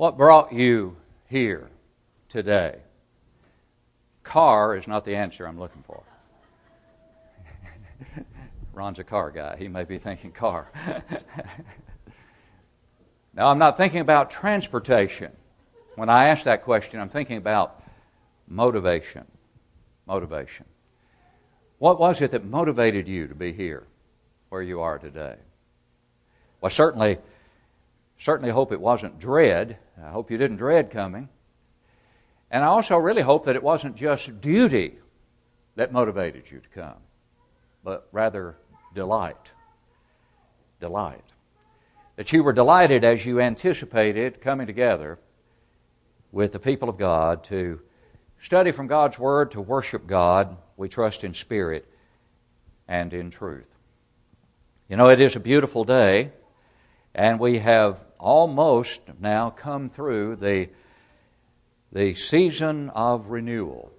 What brought you here today? Car is not the answer I'm looking for. Ron's a car guy. He may be thinking car. now, I'm not thinking about transportation. When I ask that question, I'm thinking about motivation. Motivation. What was it that motivated you to be here where you are today? Well, certainly, certainly hope it wasn't dread. I hope you didn't dread coming. And I also really hope that it wasn't just duty that motivated you to come, but rather delight. Delight. That you were delighted as you anticipated coming together with the people of God to study from God's Word, to worship God. We trust in spirit and in truth. You know, it is a beautiful day, and we have almost now come through the, the season of renewal,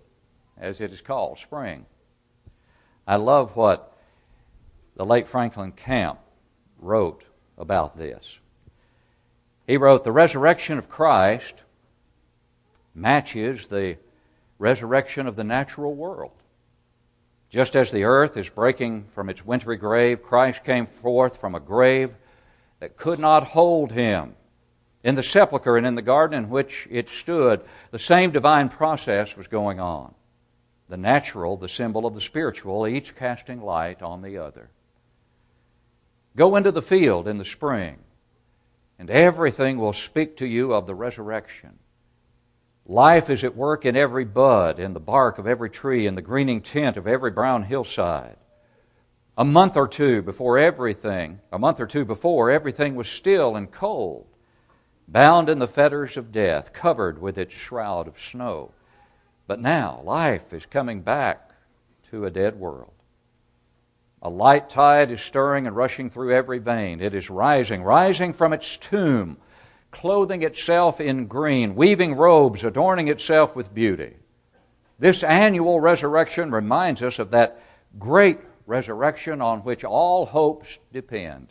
as it is called, spring. I love what the late Franklin Camp wrote about this. He wrote, The resurrection of Christ matches the resurrection of the natural world. Just as the earth is breaking from its wintry grave, Christ came forth from a grave that could not hold him. In the sepulchre and in the garden in which it stood, the same divine process was going on. The natural, the symbol of the spiritual, each casting light on the other. Go into the field in the spring, and everything will speak to you of the resurrection. Life is at work in every bud, in the bark of every tree, in the greening tint of every brown hillside. A month or two before everything, a month or two before, everything was still and cold, bound in the fetters of death, covered with its shroud of snow. But now life is coming back to a dead world. A light tide is stirring and rushing through every vein. It is rising, rising from its tomb, clothing itself in green, weaving robes, adorning itself with beauty. This annual resurrection reminds us of that great resurrection on which all hopes depend.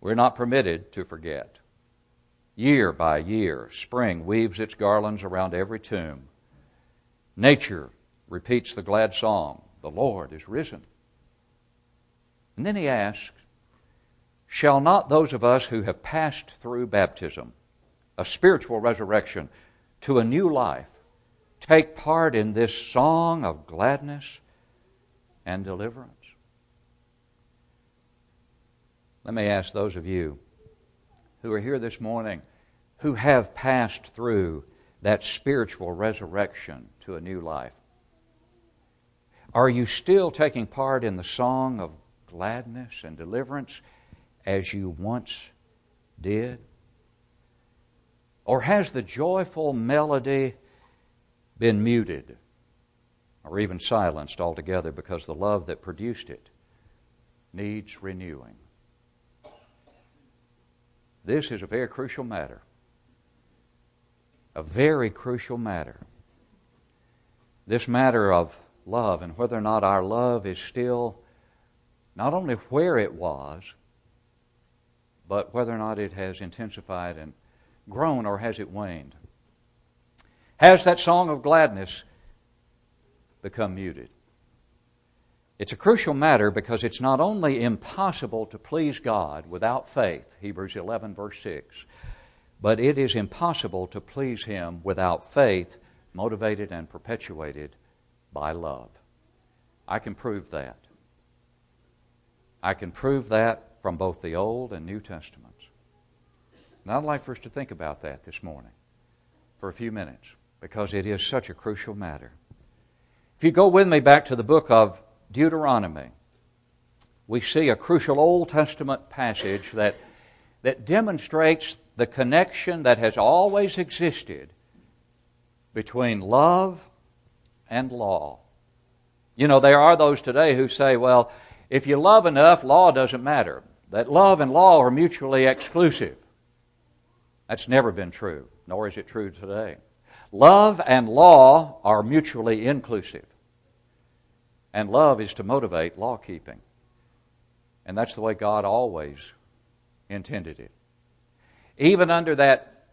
We're not permitted to forget. Year by year, spring weaves its garlands around every tomb. Nature repeats the glad song, The Lord is risen. And then he asks, Shall not those of us who have passed through baptism, a spiritual resurrection, to a new life, take part in this song of gladness and deliverance? Let me ask those of you who are here this morning who have passed through that spiritual resurrection to a new life. Are you still taking part in the song of gladness and deliverance as you once did? Or has the joyful melody been muted or even silenced altogether because the love that produced it needs renewing? This is a very crucial matter. A very crucial matter. This matter of love and whether or not our love is still not only where it was, but whether or not it has intensified and grown or has it waned. Has that song of gladness become muted? It's a crucial matter because it's not only impossible to please God without faith, Hebrews 11, verse 6, but it is impossible to please Him without faith motivated and perpetuated by love. I can prove that. I can prove that from both the Old and New Testaments. And I'd like for us to think about that this morning for a few minutes because it is such a crucial matter. If you go with me back to the book of Deuteronomy, we see a crucial Old Testament passage that, that demonstrates the connection that has always existed between love and law. You know, there are those today who say, well, if you love enough, law doesn't matter. That love and law are mutually exclusive. That's never been true, nor is it true today. Love and law are mutually inclusive. And love is to motivate law keeping. And that's the way God always intended it. Even under that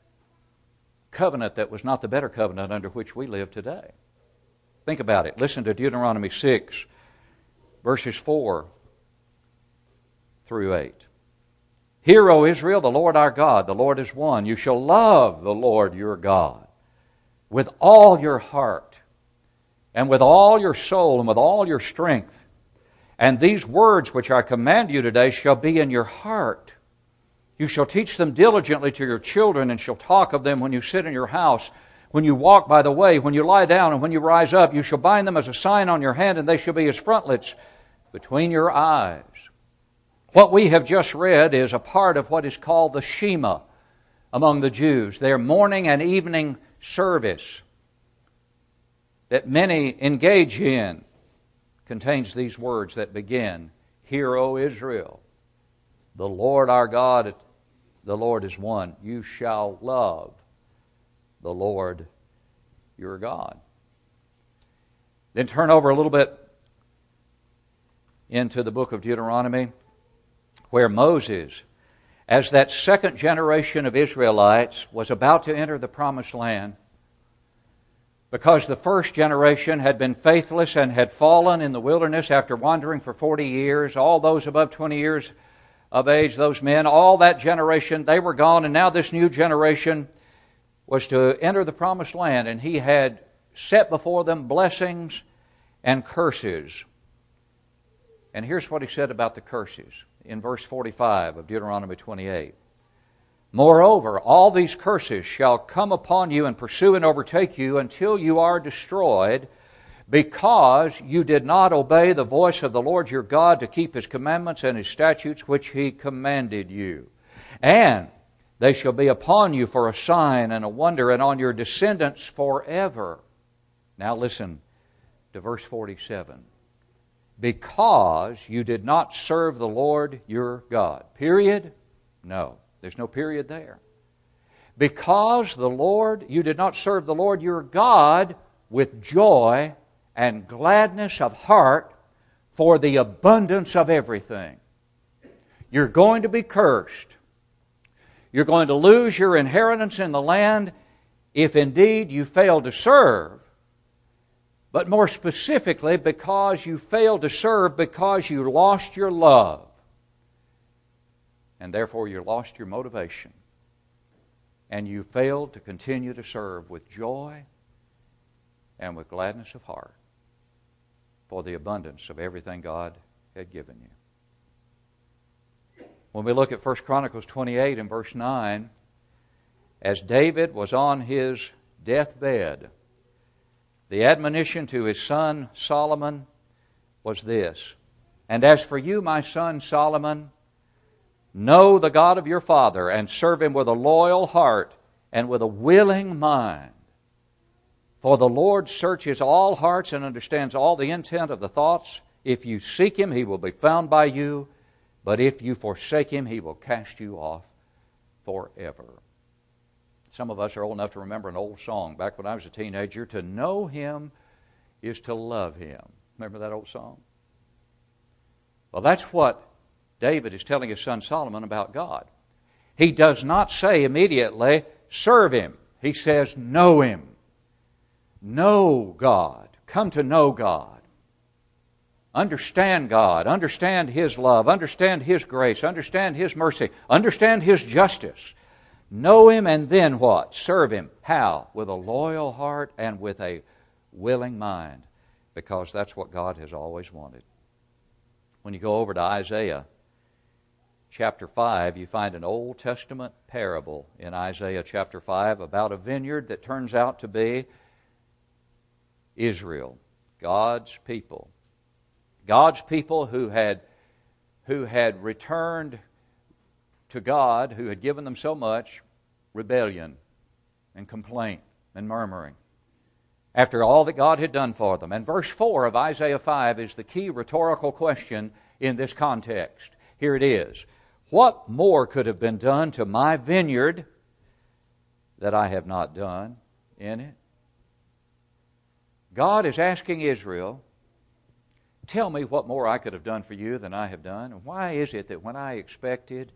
covenant that was not the better covenant under which we live today. Think about it. Listen to Deuteronomy 6, verses 4 through 8. Hear, O Israel, the Lord our God, the Lord is one. You shall love the Lord your God with all your heart, and with all your soul, and with all your strength. And these words which I command you today shall be in your heart. You shall teach them diligently to your children, and shall talk of them when you sit in your house, when you walk by the way, when you lie down, and when you rise up. You shall bind them as a sign on your hand, and they shall be as frontlets between your eyes. What we have just read is a part of what is called the Shema among the Jews, their morning and evening service that many engage in contains these words that begin Hear, O Israel, the Lord our God, the Lord is one. You shall love the Lord your God. Then turn over a little bit into the book of Deuteronomy where Moses, as that second generation of Israelites, was about to enter the promised land, because the first generation had been faithless and had fallen in the wilderness after wandering for 40 years, all those above 20 years of age, those men, all that generation, they were gone, and now this new generation was to enter the promised land, and he had set before them blessings and curses. And here's what he said about the curses in verse 45 of Deuteronomy 28. Moreover, all these curses shall come upon you and pursue and overtake you until you are destroyed, because you did not obey the voice of the Lord your God to keep his commandments and his statutes which he commanded you. And they shall be upon you for a sign and a wonder, and on your descendants forever. Now listen to verse 47 because you did not serve the Lord your God. Period? No, there's no period there. Because the Lord, you did not serve the Lord your God with joy and gladness of heart for the abundance of everything. You're going to be cursed. You're going to lose your inheritance in the land if indeed you fail to serve but more specifically, because you failed to serve because you lost your love. And therefore, you lost your motivation. And you failed to continue to serve with joy and with gladness of heart for the abundance of everything God had given you. When we look at 1 Chronicles 28 and verse 9, as David was on his deathbed, the admonition to his son Solomon was this And as for you, my son Solomon, know the God of your father and serve him with a loyal heart and with a willing mind. For the Lord searches all hearts and understands all the intent of the thoughts. If you seek him, he will be found by you, but if you forsake him, he will cast you off forever. Some of us are old enough to remember an old song back when I was a teenager to know Him is to love Him. Remember that old song? Well, that's what David is telling his son Solomon about God. He does not say immediately, serve Him. He says, know Him. Know God. Come to know God. Understand God. Understand His love. Understand His grace. Understand His mercy. Understand His justice. Know Him and then what? Serve Him. How? With a loyal heart and with a willing mind, because that's what God has always wanted. When you go over to Isaiah chapter 5, you find an Old Testament parable in Isaiah chapter 5 about a vineyard that turns out to be Israel, God's people. God's people who had, who had returned to God, who had given them so much, rebellion and complaint and murmuring after all that God had done for them. And verse 4 of Isaiah 5 is the key rhetorical question in this context. Here it is What more could have been done to my vineyard that I have not done in it? God is asking Israel, Tell me what more I could have done for you than I have done. And why is it that when I expected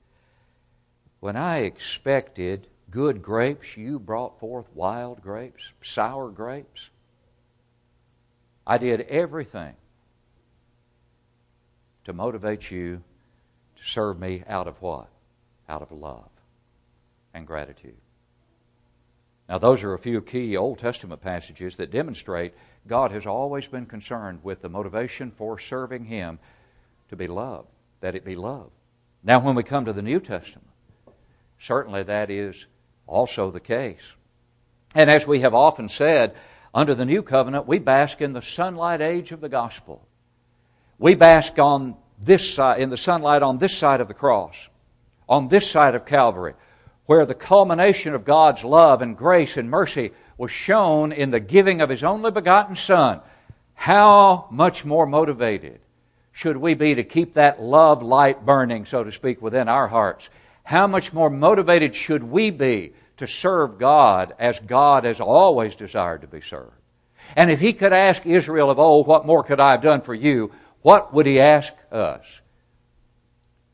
when I expected good grapes, you brought forth wild grapes, sour grapes. I did everything to motivate you to serve me out of what? Out of love and gratitude. Now, those are a few key Old Testament passages that demonstrate God has always been concerned with the motivation for serving Him to be love, that it be love. Now, when we come to the New Testament, certainly that is also the case. And as we have often said, under the new covenant, we bask in the sunlight age of the gospel. We bask on this side, in the sunlight on this side of the cross, on this side of Calvary, where the culmination of God's love and grace and mercy was shown in the giving of His only begotten Son. How much more motivated should we be to keep that love light burning, so to speak, within our hearts? How much more motivated should we be to serve God as God has always desired to be served? And if He could ask Israel of old, What more could I have done for you? What would He ask us?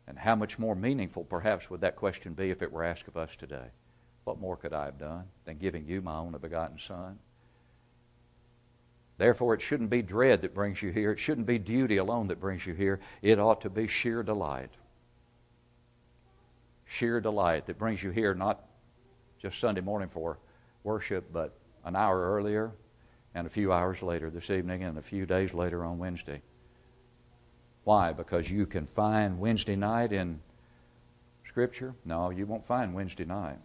And how much more meaningful, perhaps, would that question be if it were asked of us today? What more could I have done than giving you my only begotten Son? Therefore, it shouldn't be dread that brings you here. It shouldn't be duty alone that brings you here. It ought to be sheer delight. Sheer delight that brings you here, not just Sunday morning for worship, but an hour earlier and a few hours later this evening and a few days later on Wednesday. Why? Because you can find Wednesday night in Scripture? No, you won't find Wednesday night.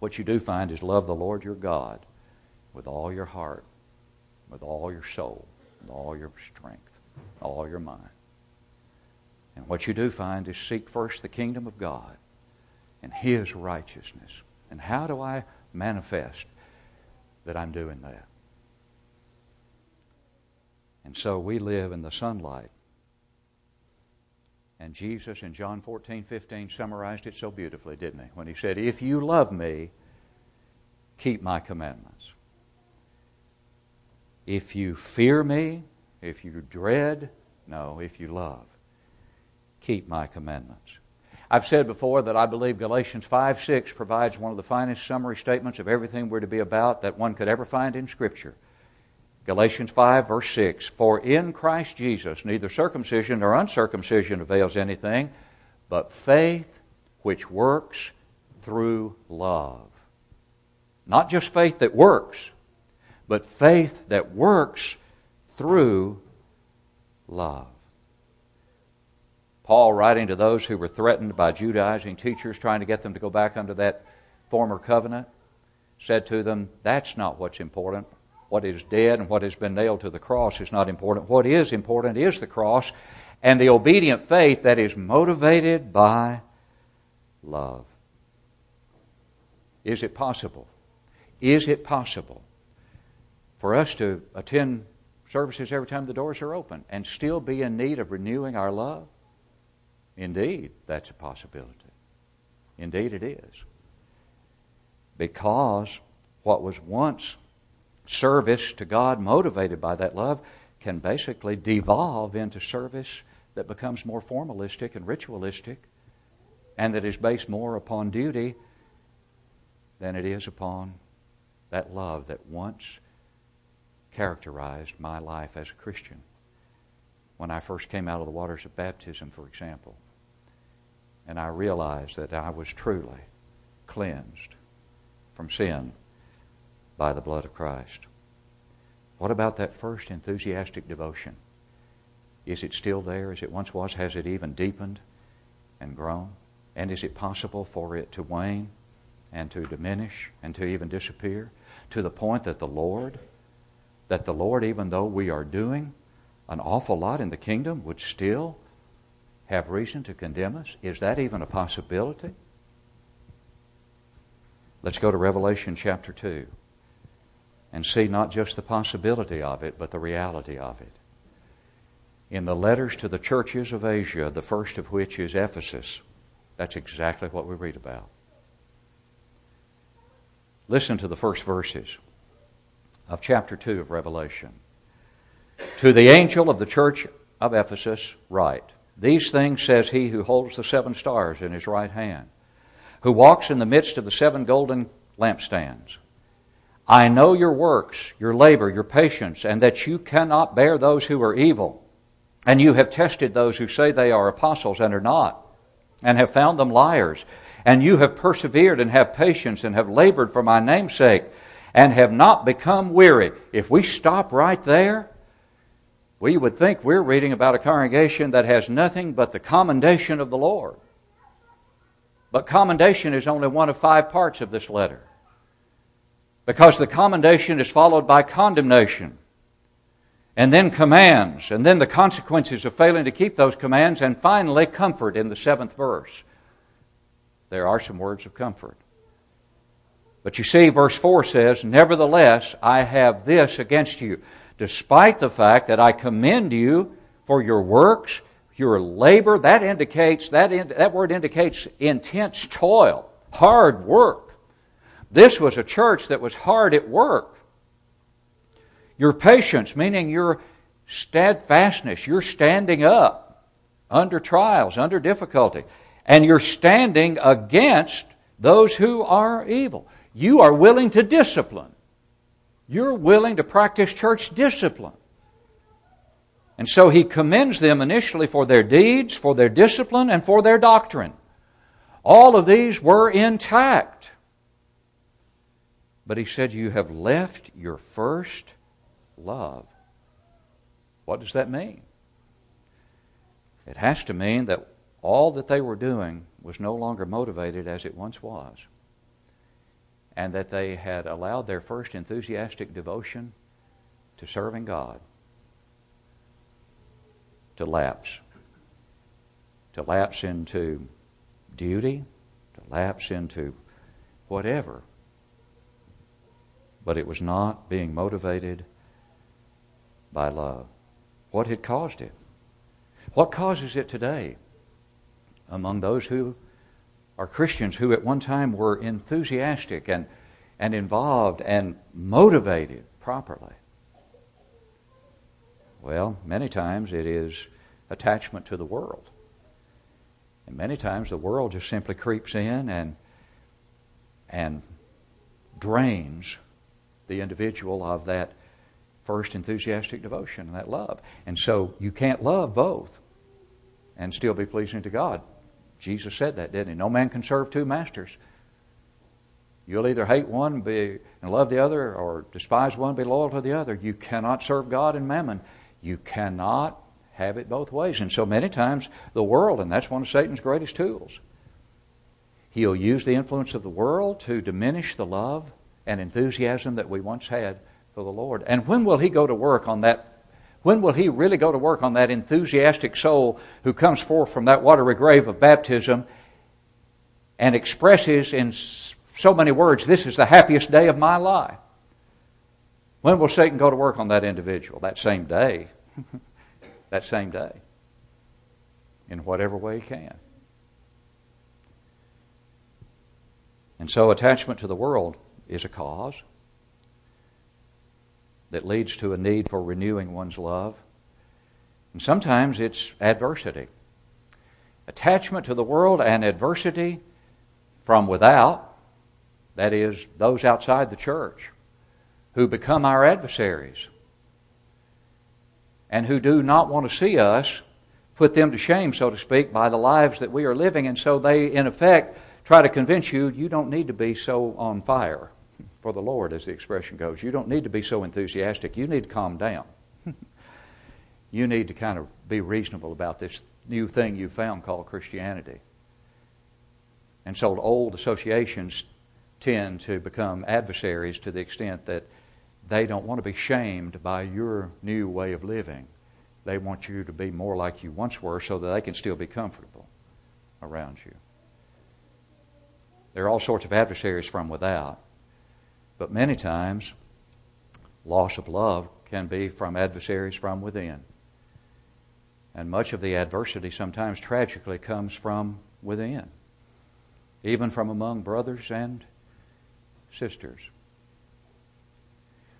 What you do find is love the Lord your God with all your heart, with all your soul, with all your strength, all your mind. And what you do find is seek first the kingdom of God and His righteousness. And how do I manifest that I'm doing that? And so we live in the sunlight and Jesus in John 14, 15 summarized it so beautifully, didn't he? When he said, If you love me, keep my commandments. If you fear me, if you dread, no, if you love, keep my commandments. I've said before that I believe Galatians 5 6 provides one of the finest summary statements of everything we're to be about that one could ever find in Scripture. Galatians 5, verse 6 For in Christ Jesus neither circumcision nor uncircumcision avails anything, but faith which works through love. Not just faith that works, but faith that works through love. Paul, writing to those who were threatened by Judaizing teachers trying to get them to go back under that former covenant, said to them, That's not what's important. What is dead and what has been nailed to the cross is not important. What is important is the cross and the obedient faith that is motivated by love. Is it possible? Is it possible for us to attend services every time the doors are open and still be in need of renewing our love? Indeed, that's a possibility. Indeed, it is. Because what was once service to God motivated by that love can basically devolve into service that becomes more formalistic and ritualistic and that is based more upon duty than it is upon that love that once characterized my life as a Christian. When I first came out of the waters of baptism, for example, and I realized that I was truly cleansed from sin by the blood of Christ. What about that first enthusiastic devotion? Is it still there as it once was? Has it even deepened and grown? And is it possible for it to wane and to diminish and to even disappear to the point that the Lord, that the Lord, even though we are doing an awful lot in the kingdom, would still have reason to condemn us? Is that even a possibility? Let's go to Revelation chapter 2 and see not just the possibility of it, but the reality of it. In the letters to the churches of Asia, the first of which is Ephesus, that's exactly what we read about. Listen to the first verses of chapter 2 of Revelation. To the angel of the church of Ephesus, write These things says he who holds the seven stars in his right hand who walks in the midst of the seven golden lampstands. I know your works, your labor, your patience, and that you cannot bear those who are evil. And you have tested those who say they are apostles and are not, and have found them liars. And you have persevered and have patience and have labored for my name's sake and have not become weary. If we stop right there, we would think we're reading about a congregation that has nothing but the commendation of the Lord. But commendation is only one of five parts of this letter. Because the commendation is followed by condemnation, and then commands, and then the consequences of failing to keep those commands, and finally comfort in the seventh verse. There are some words of comfort. But you see, verse 4 says, Nevertheless, I have this against you, despite the fact that I commend you for your works your labor, that indicates, that, in, that word indicates intense toil, hard work. This was a church that was hard at work. Your patience, meaning your steadfastness, you're standing up under trials, under difficulty, and you're standing against those who are evil. You are willing to discipline. You're willing to practice church discipline. And so he commends them initially for their deeds, for their discipline, and for their doctrine. All of these were intact. But he said, You have left your first love. What does that mean? It has to mean that all that they were doing was no longer motivated as it once was, and that they had allowed their first enthusiastic devotion to serving God to lapse. To lapse into duty, to lapse into whatever. But it was not being motivated by love. What had caused it? What causes it today among those who are Christians who at one time were enthusiastic and, and involved and motivated properly? Well, many times it is attachment to the world. And many times the world just simply creeps in and, and drains the individual of that first enthusiastic devotion and that love. And so you can't love both and still be pleasing to God. Jesus said that, didn't he? No man can serve two masters. You'll either hate one and, be, and love the other, or despise one be loyal to the other. You cannot serve God and mammon. You cannot have it both ways. And so many times the world, and that's one of Satan's greatest tools, he'll use the influence of the world to diminish the love and enthusiasm that we once had for the Lord. And when will he go to work on that? When will he really go to work on that enthusiastic soul who comes forth from that watery grave of baptism and expresses in so many words, This is the happiest day of my life? When will Satan go to work on that individual? That same day. that same day. In whatever way he can. And so attachment to the world is a cause that leads to a need for renewing one's love. And sometimes it's adversity. Attachment to the world and adversity from without, that is, those outside the church who become our adversaries and who do not want to see us put them to shame, so to speak, by the lives that we are living. And so they, in effect, try to convince you you don't need to be so on fire for the Lord, as the expression goes. You don't need to be so enthusiastic. You need to calm down. you need to kind of be reasonable about this new thing you found called Christianity. And so old associations tend to become adversaries to the extent that they don't want to be shamed by your new way of living. They want you to be more like you once were so that they can still be comfortable around you. There are all sorts of adversaries from without, but many times, loss of love can be from adversaries from within. And much of the adversity sometimes tragically comes from within, even from among brothers and sisters.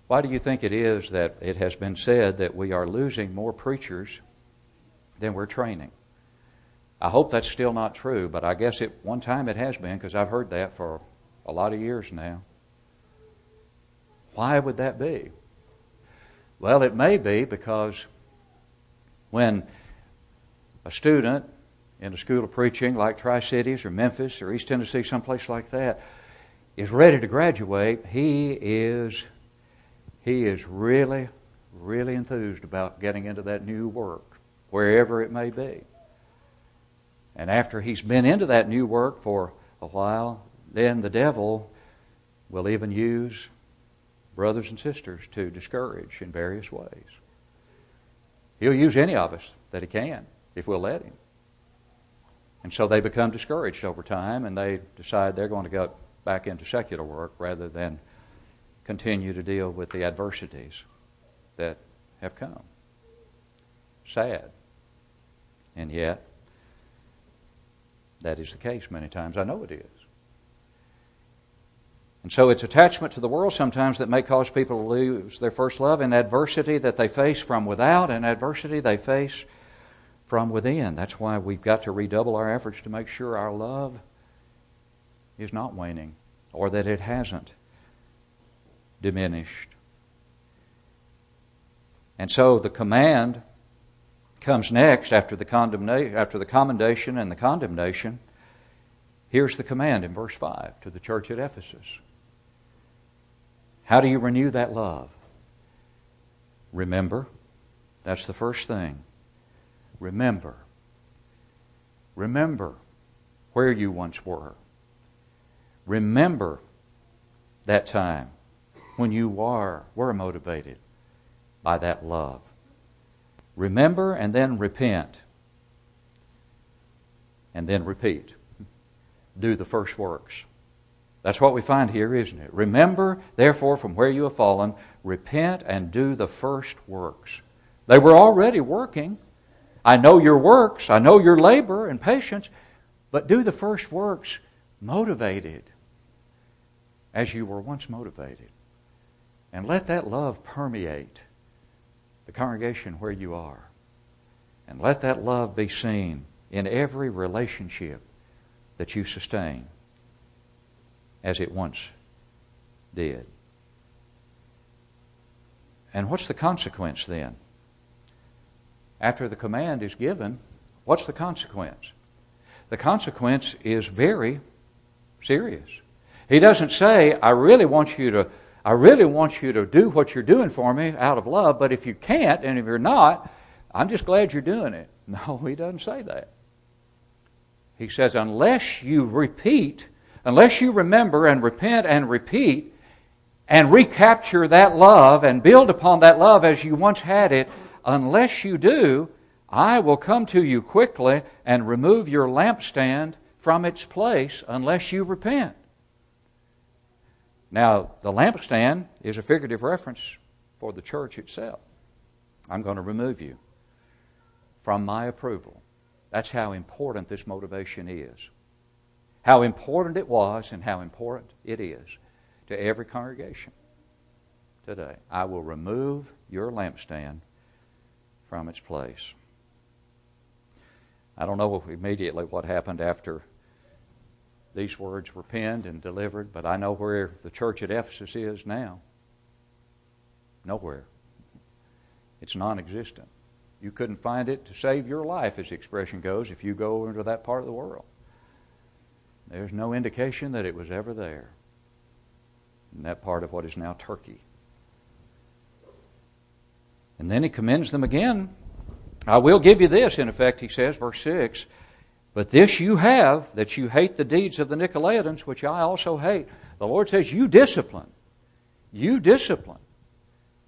Why do you think it is that it has been said that we are losing more preachers than we're training? I hope that's still not true, but I guess at one time it has been because I've heard that for a lot of years now. Why would that be? Well, it may be because when a student in a school of preaching like Tri Cities or Memphis or East Tennessee, someplace like that, is ready to graduate, he is he is really, really enthused about getting into that new work, wherever it may be. And after he's been into that new work for a while, then the devil will even use brothers and sisters to discourage in various ways. He'll use any of us that he can if we'll let him. And so they become discouraged over time and they decide they're going to go back into secular work rather than continue to deal with the adversities that have come. Sad. And yet, that is the case many times. I know it is. And so it's attachment to the world sometimes that may cause people to lose their first love and adversity that they face from without and adversity they face from within. That's why we've got to redouble our efforts to make sure our love is not waning or that it hasn't diminished. And so the command comes next after the, condemnation, after the commendation and the condemnation. Here's the command in verse 5 to the church at Ephesus. How do you renew that love? Remember. That's the first thing. Remember. Remember where you once were. Remember that time when you were, were motivated by that love. Remember and then repent. And then repeat. Do the first works. That's what we find here, isn't it? Remember, therefore, from where you have fallen, repent and do the first works. They were already working. I know your works, I know your labor and patience, but do the first works motivated as you were once motivated. And let that love permeate the congregation where you are. And let that love be seen in every relationship that you sustain as it once did. And what's the consequence then? After the command is given, what's the consequence? The consequence is very serious. He doesn't say, I really want you to I really want you to do what you're doing for me out of love, but if you can't and if you're not, I'm just glad you're doing it. No, he doesn't say that. He says, unless you repeat, unless you remember and repent and repeat and recapture that love and build upon that love as you once had it, unless you do, I will come to you quickly and remove your lampstand from its place unless you repent. Now, the lampstand is a figurative reference for the church itself. I'm going to remove you from my approval. That's how important this motivation is. How important it was and how important it is to every congregation today. I will remove your lampstand from its place. I don't know immediately what happened after these words were penned and delivered, but I know where the church at Ephesus is now. Nowhere. It's non existent. You couldn't find it to save your life, as the expression goes, if you go into that part of the world. There's no indication that it was ever there in that part of what is now Turkey. And then he commends them again. I will give you this, in effect, he says, verse 6 but this you have, that you hate the deeds of the Nicolaitans, which I also hate. The Lord says, You discipline. You discipline.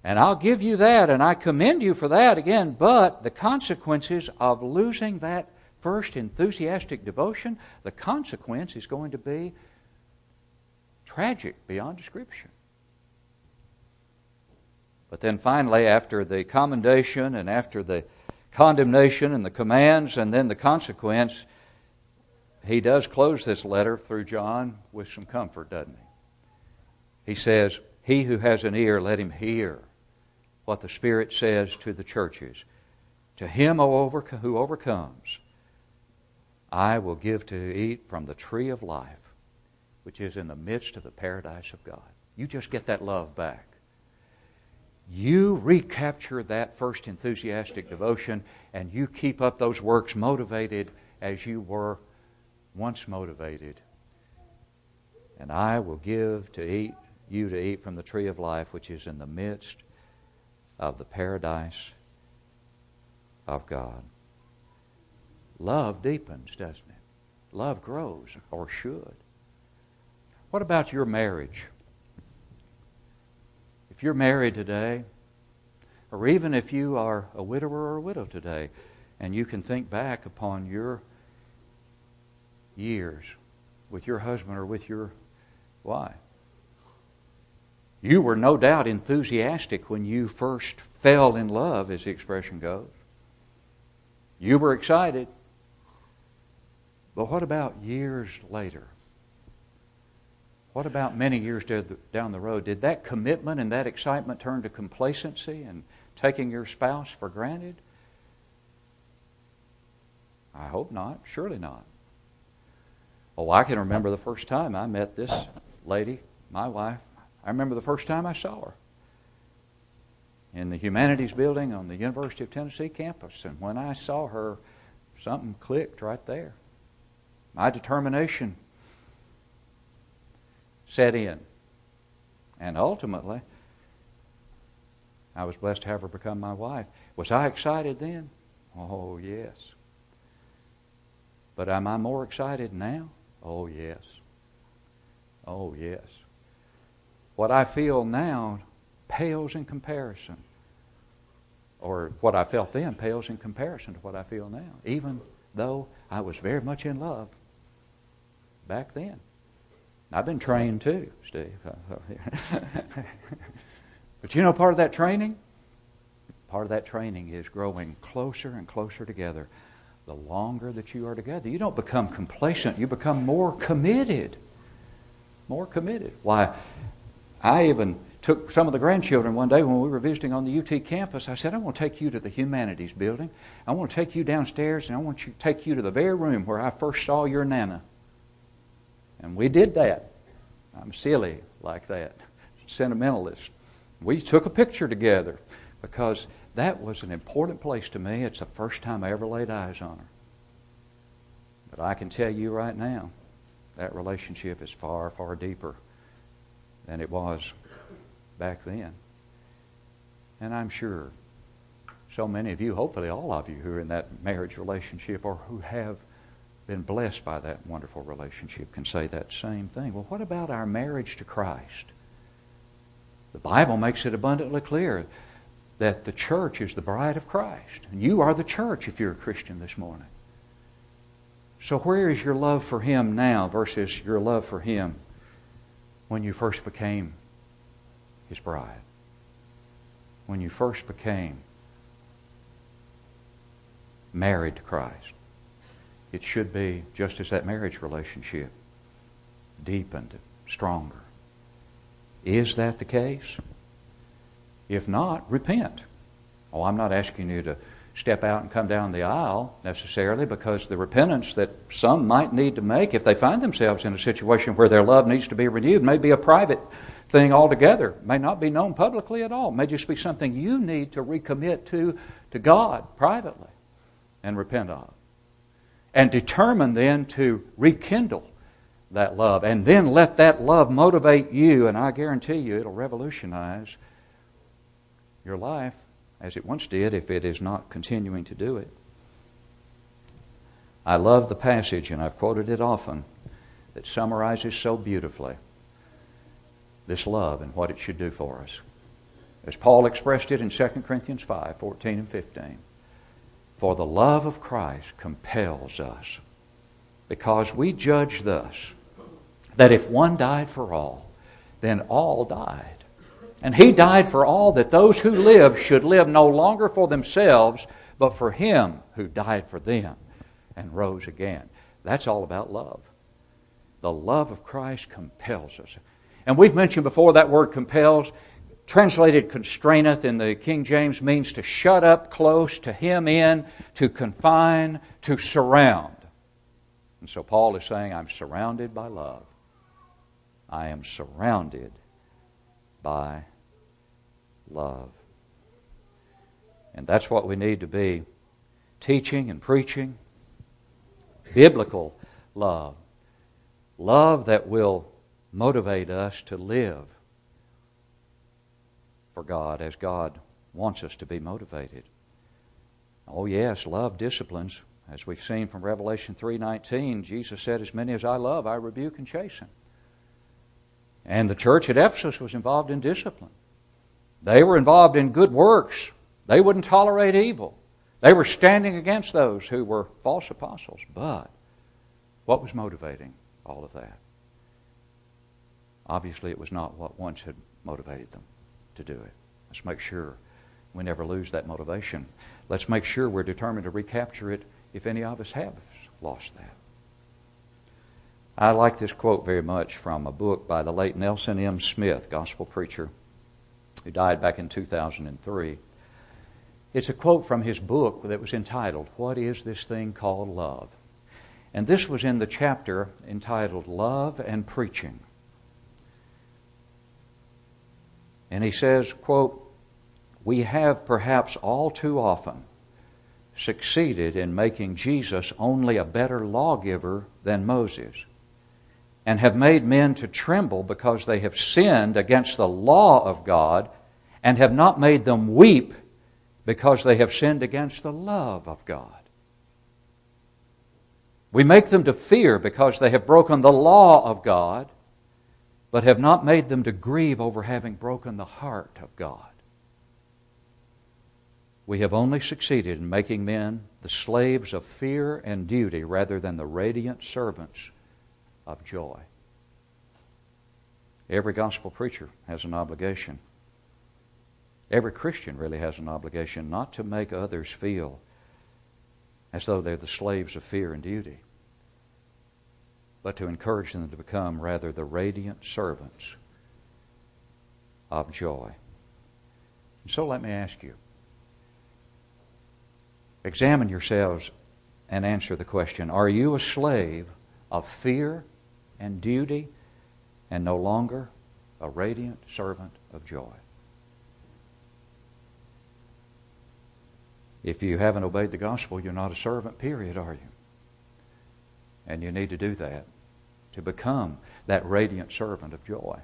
And I'll give you that, and I commend you for that again. But the consequences of losing that first enthusiastic devotion, the consequence is going to be tragic beyond description. But then finally, after the commendation and after the condemnation and the commands and then the consequence, he does close this letter through John with some comfort, doesn't he? He says, He who has an ear, let him hear what the Spirit says to the churches. To him who overcomes, I will give to eat from the tree of life, which is in the midst of the paradise of God. You just get that love back. You recapture that first enthusiastic devotion and you keep up those works motivated as you were once motivated. And I will give to eat you to eat from the tree of life which is in the midst of the paradise of God. Love deepens, doesn't it? Love grows, or should. What about your marriage? If you're married today, or even if you are a widower or a widow today, and you can think back upon your years with your husband or with your wife. You were no doubt enthusiastic when you first fell in love, as the expression goes. You were excited. But what about years later? What about many years down the road? Did that commitment and that excitement turn to complacency and taking your spouse for granted? I hope not. Surely not. Oh, I can remember the first time I met this lady, my wife. I remember the first time I saw her in the humanities building on the University of Tennessee campus. And when I saw her, something clicked right there. My determination set in. And ultimately, I was blessed to have her become my wife. Was I excited then? Oh, yes. But am I more excited now? Oh, yes. Oh, yes. What I feel now pales in comparison. Or what I felt then pales in comparison to what I feel now, even though I was very much in love back then. I've been trained too, Steve. but you know, part of that training, part of that training is growing closer and closer together. The longer that you are together, you don't become complacent, you become more committed. More committed. Why, I even took some of the grandchildren one day when we were visiting on the UT campus. I said, I want to take you to the humanities building. I want to take you downstairs and I want to take you to the very room where I first saw your Nana. And we did that. I'm silly like that, sentimentalist. We took a picture together because that was an important place to me. It's the first time I ever laid eyes on her. But I can tell you right now, that relationship is far, far deeper than it was back then. And I'm sure so many of you, hopefully all of you who are in that marriage relationship or who have been blessed by that wonderful relationship can say that same thing. Well, what about our marriage to Christ? The Bible makes it abundantly clear that the church is the bride of Christ. And you are the church if you're a Christian this morning. So, where is your love for Him now versus your love for Him when you first became His bride? When you first became married to Christ? It should be just as that marriage relationship deepened, stronger. Is that the case? If not, repent. Oh, I'm not asking you to step out and come down the aisle necessarily because the repentance that some might need to make if they find themselves in a situation where their love needs to be renewed may be a private thing altogether, may not be known publicly at all, may just be something you need to recommit to to God privately and repent of and determine then to rekindle that love and then let that love motivate you. And i guarantee you it'll revolutionize your life as it once did if it is not continuing to do it. I love the passage and i've quoted it often that summarizes so beautifully this love and what it should do for us. As paul expressed it in 2 corinthians 5 14 and 15 for the love of Christ compels us, because we judge thus that if one died for all, then all died. And he died for all that those who live should live no longer for themselves, but for him who died for them and rose again. That's all about love. The love of Christ compels us. And we've mentioned before that word compels translated constraineth in the King James means to shut up close, to hem in, to confine, to surround. And so Paul is saying, I'm surrounded by love. I am surrounded by love. And that's what we need to be teaching and preaching biblical love. Love that will motivate us to live for God as God wants us to be motivated. Oh yes, love disciplines. As we've seen from Revelation 3:19, Jesus said, "As many as I love, I rebuke and chasten." And the church at Ephesus was involved in discipline. They were involved in good works. They wouldn't tolerate evil. They were standing against those who were false apostles. But what was motivating all of that? Obviously, it was not what once had motivated them to do it. Let's make sure we never lose that motivation. Let's make sure we're determined to recapture it if any of us have lost that. I like this quote very much from a book by the late Nelson M. Smith, gospel preacher, who died back in 2003. It's a quote from his book that was entitled, What is This Thing Called Love? And this was in the chapter entitled Love and Preaching. And he says, quote, We have perhaps all too often succeeded in making Jesus only a better lawgiver than Moses, and have made men to tremble because they have sinned against the law of God, and have not made them weep because they have sinned against the love of God. We make them to fear because they have broken the law of God, but have not made them to grieve over having broken the heart of God. We have only succeeded in making men the slaves of fear and duty rather than the radiant servants of joy. Every gospel preacher has an obligation. Every Christian really has an obligation not to make others feel as though they're the slaves of fear and duty, but to encourage them to become rather the radiant servants of joy. And so let me ask you examine yourselves and answer the question Are you a slave of fear and duty and no longer a radiant servant of joy? If you haven't obeyed the gospel, you're not a servant, period, are you? And you need to do that to become that radiant servant of joy.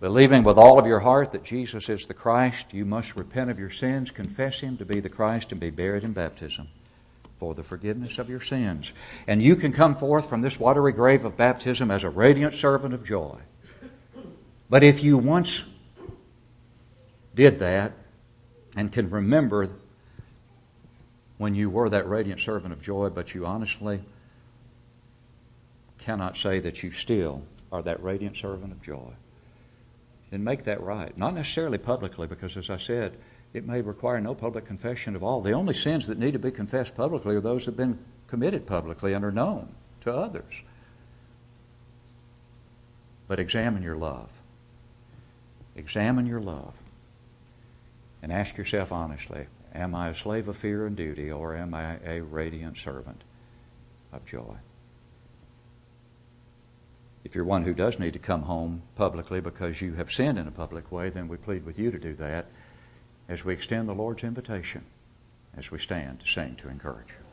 Believing with all of your heart that Jesus is the Christ, you must repent of your sins, confess Him to be the Christ, and be buried in baptism for the forgiveness of your sins. And you can come forth from this watery grave of baptism as a radiant servant of joy. But if you once did that and can remember when you were that radiant servant of joy, but you honestly cannot say that you still are that radiant servant of joy. Then make that right. Not necessarily publicly, because as I said, it may require no public confession of all. The only sins that need to be confessed publicly are those that have been committed publicly and are known to others. But examine your love. Examine your love. And ask yourself honestly Am I a slave of fear and duty, or am I a radiant servant of joy? If you're one who does need to come home publicly because you have sinned in a public way, then we plead with you to do that as we extend the Lord's invitation as we stand to sing to encourage you.